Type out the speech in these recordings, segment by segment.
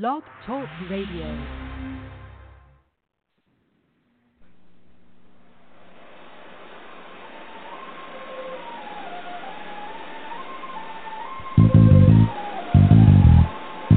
Blog Talk Radio.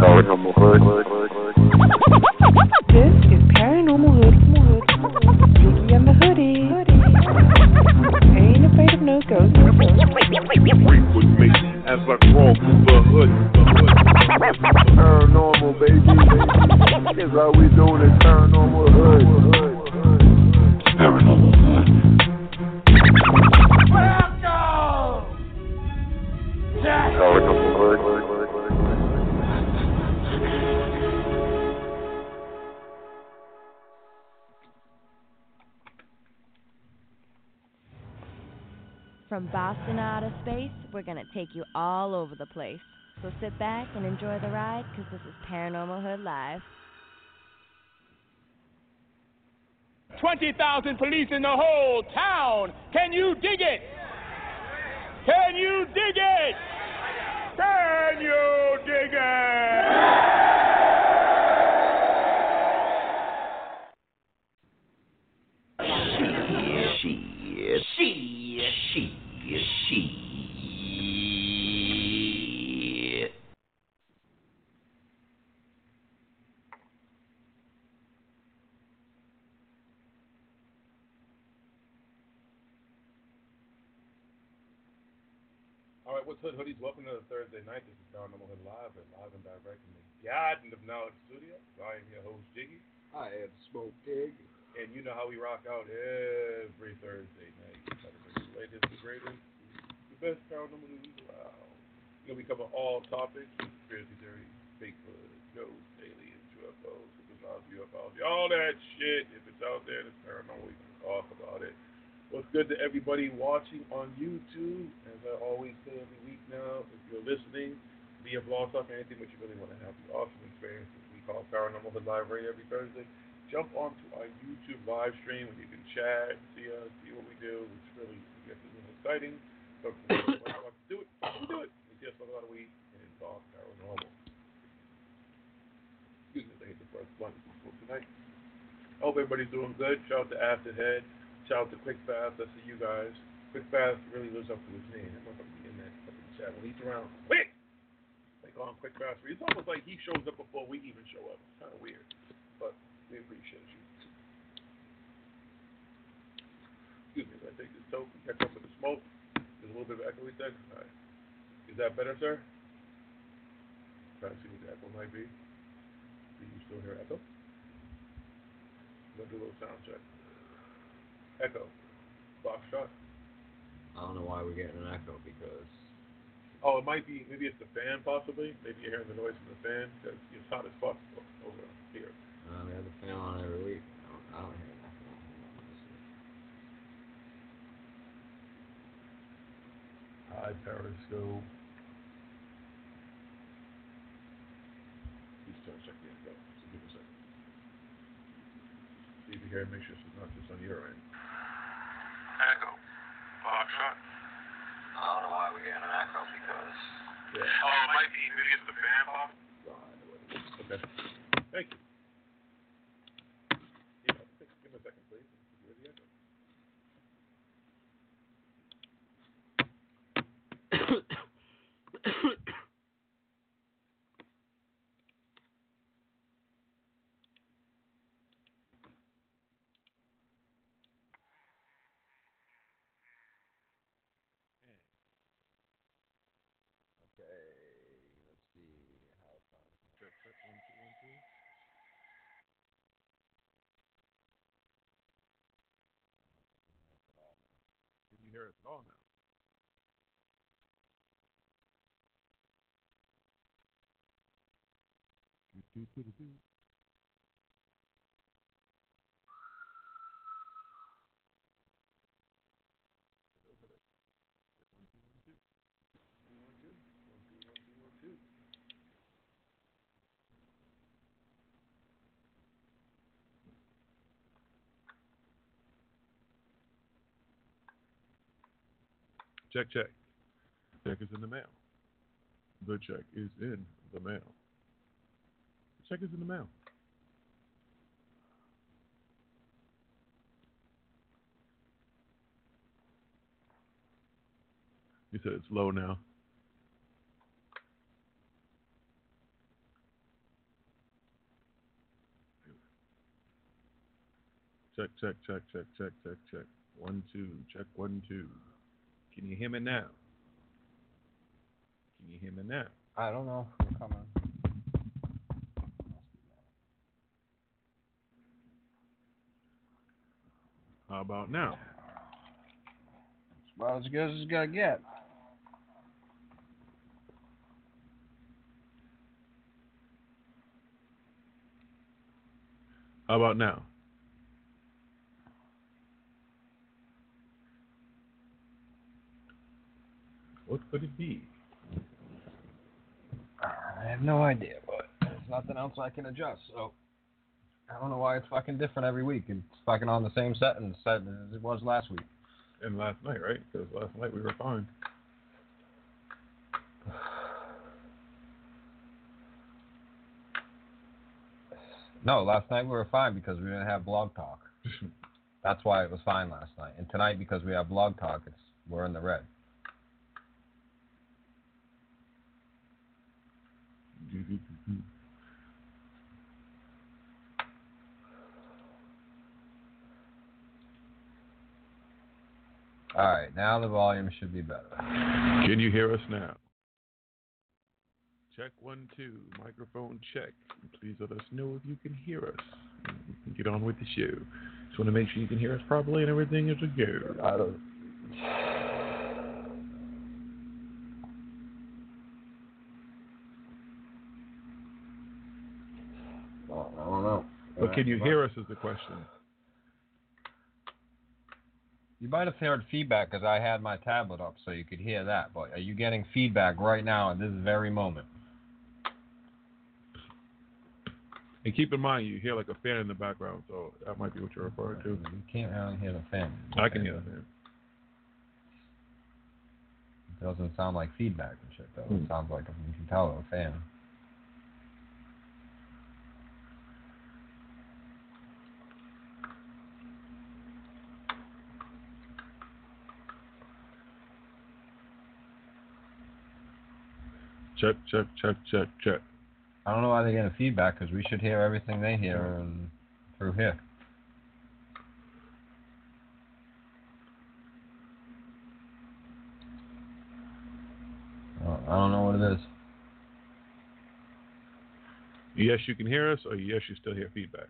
Paranormal Hood. This is Paranormal Hood. Jiggy and the Hoodie. Ain't afraid of no ghosts. Freak with me as I crawl through the hood. The hood. Paranormal, baby. Here's how we doing it. Paranormal Hood. Paranormal Hood. Paranormal Hood. From Boston out of space, we're going to take you all over the place. So sit back and enjoy the ride because this is Paranormal Hood Live. 20,000 police in the whole town. Can you dig it? Can you dig it? Can you dig it? Shit, shit, shit, shit. All right, Hood Hoodies? Welcome to the Thursday night. This is Paranormal Hood Live and live and direct from the Garden of Knowledge Studio. I am your host, Jiggy. I am Smoke Pig. And you know how we rock out every Thursday night. Try to bring you the latest, the greatest, the best paranormal news around. You know, we cover all topics, conspiracy theories, Bigfoot, ghosts, aliens, UFOs, UFOs, all that shit. If it's out there and it's paranormal, we can talk about it. What's good to everybody watching on YouTube? As I always say every week now, if you're listening via Blog Talk or anything that you really want to have the awesome experience we call Paranormal Hood Radio every Thursday, jump onto our YouTube live stream where you can chat, see us, see what we do. It's really gets a little exciting. But when I want to do it, do it. We just talk about a week and talk paranormal. Excuse me, I hit the first blunt for tonight. Hope everybody's doing good. Shout out to Afterhead. Shout out to Quick Fast. I see you guys. Quick Fast really lives up to his name. That motherfucker be in that fucking chat. When he's around, quick! Call him Quick Fast. It's almost like he shows up before we even show up. It's kind of weird. But we appreciate you. Excuse me, I take this toke and catch up with the smoke. There's a little bit of echo, he said. All right. Is that better, sir? Try to see what the echo might be. Do you still hear echo? Let's do a little sound check. Echo. Box shot. I don't know why we're getting an echo because Oh, it might be, maybe it's the fan possibly. Maybe you're hearing the noise from the fan because it's hot as fuck over here. uh, we have the fan on every week. I don't, I don't hear echo. Hi, Periscope. Please try to check the echo. So give a second. See if you hear it. Make sure it's not just on your end. Echo. Box shot. I don't know why we're getting an echo because Yeah. Oh, it might be. The fan pop. Okay. Thank you. Yeah, give me a second, please. Hear the echo. okay, let's see how far. Check, check, one, two, one, two. Can you hear us at all now? Do, do, do, do, do. One, two, one, two. One, two, one, two, one, two, one, two. Check, check. Check is in the mail. The check is in the mail. Check is in the mail. You said it's low now. Check, check, check, check, check, check, check. One, two, check, one, two. Can you hear me now? Can you hear me now? I don't know. I'm coming. How about now? It's about as good as it's gonna get. How about now? What could it be? I have no idea, but there's nothing else I can adjust. So I don't know why it's fucking different every week. It's fucking on the same set and set as it was last week. And last night, right? Because last night we were fine. No, last night we were fine because we didn't have blog talk. That's why it was fine last night. And tonight because we have blog talk, it's we're in the red. All right, now the volume should be better. Can you hear us now? Check one, two. Microphone check. Please let us know if you can hear us. Get on with the show. Just want to make sure you can hear us properly and everything is a go. I don't. Well, I don't know. But can you hear us is the question. You might have heard feedback because I had my tablet up so you could hear that. But are you getting feedback right now at this very moment? And keep in mind, you hear like a fan in the background, so that might be what you're referring to. You can't really hear the fan. I can hear the fan. It doesn't sound like feedback and shit though. Hmm. It sounds like a, you can tell a fan. Check, check, check, check, check. I don't know why they're getting feedback because we should hear everything they hear and through here. I don't know what it is. Yes, you can hear us, or yes, you still hear feedback.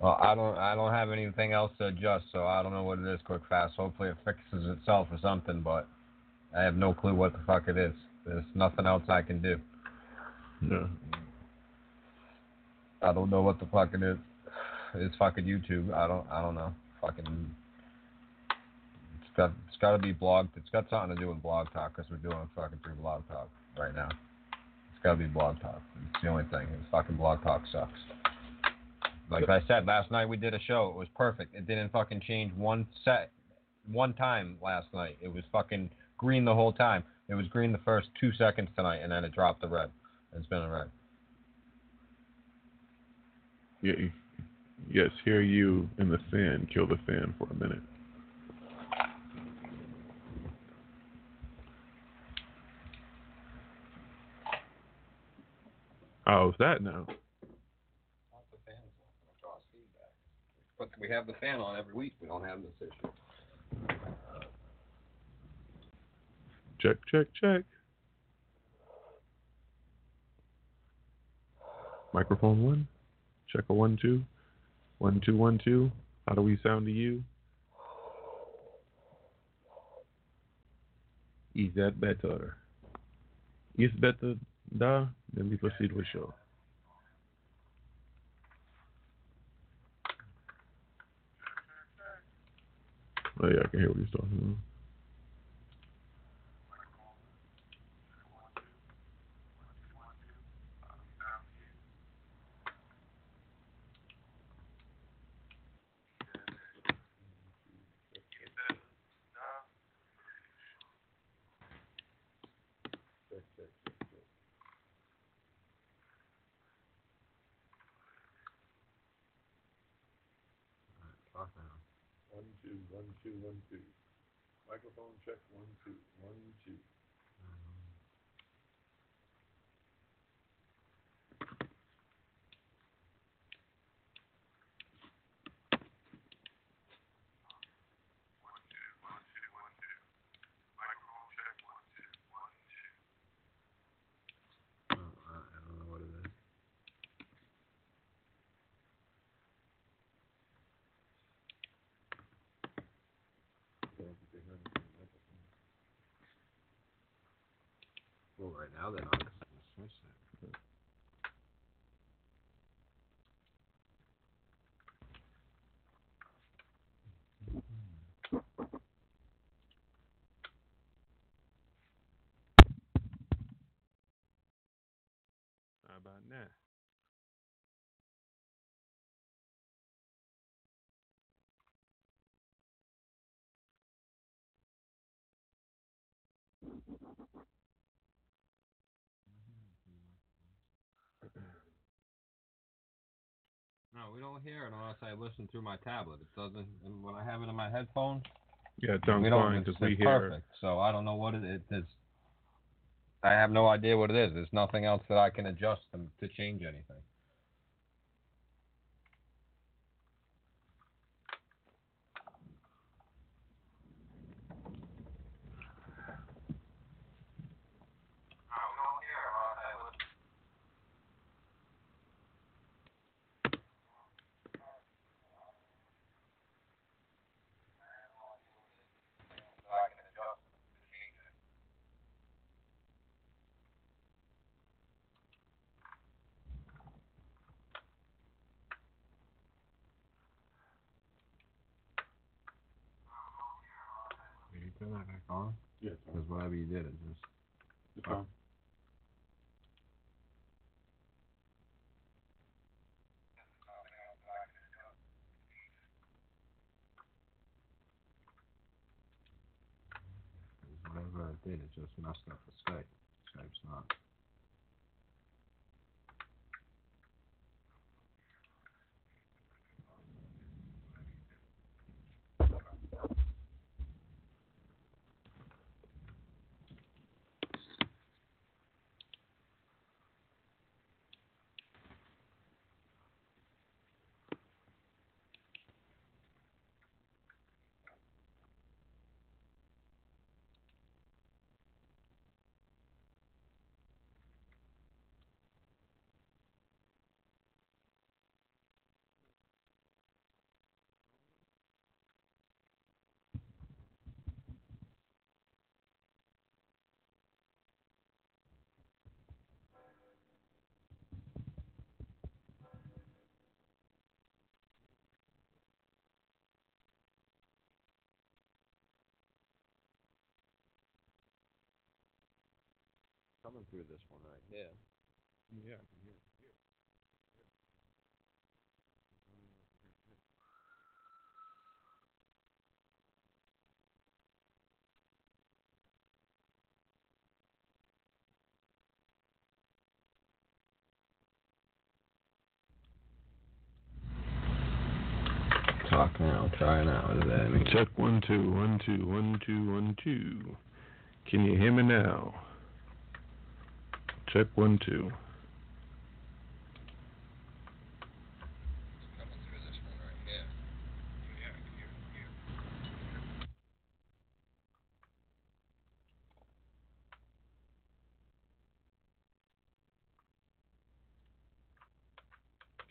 Well, I don't. I don't have anything else to adjust, so I don't know what it is. Quick, fast. Hopefully, it fixes itself or something, but I have no clue what the fuck it is. There's nothing else I can do. Yeah. I don't know what the fuck it is. It's fucking YouTube. I don't. I don't know. Fucking. It's got. It's got to be blog. It's got something to do with blog talk because we're doing fucking through blog talk right now. It's got to be blog talk. It's the only thing. It's fucking blog talk sucks. Like I said last night, we did a show. It was perfect. It didn't fucking change one set, one time last night. It was fucking green the whole time. It was green the first two seconds tonight, and then it dropped to red. It's been a red. Yeah. Yes, hear you in the fan. Kill the fan for a minute. Oh, How's that now? But we have the fan on every week. We don't have this issue. Check, check, check. Microphone one. Check a one, two. One, two, one, two. How do we sound to you? Is that better? Is better, da? Then we proceed with show. Oh yeah, I can hear what he's talking about. Check, One, two, one, two, one, two. Microphone check, one, two, one, two. Oh, I I don't know what it is. I don't think they heard me from the microphone. Well, right now they're not. Just. How about that? We don't hear it unless I listen through my tablet. It doesn't. And when I have it in my headphones, Yeah, it sounds we don't. fine It's, because we hear. perfect. So I don't know what it is. It's, I have no idea what it is. There's nothing else that I can adjust to, to change anything. Can not gonna call him. Yeah, Because whatever you did, it just. It's. Whatever it did, it just messed up the Skype. Skype's not. Coming through this one right here. Yeah. Talk now. Try now. What does that mean? Check one two one two one two one two. Can you hear me now? Check one two.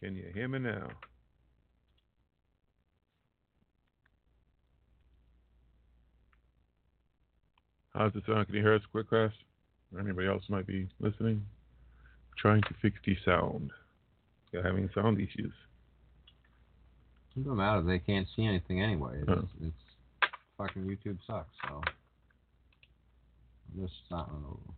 Can you hear me now? How's it sound? Can you hear us quick, class? Anybody else might be listening? Trying to fix the sound. You're having sound issues. It doesn't matter. They can't see anything anyway. It's, Oh. it's YouTube sucks, so I'm just over.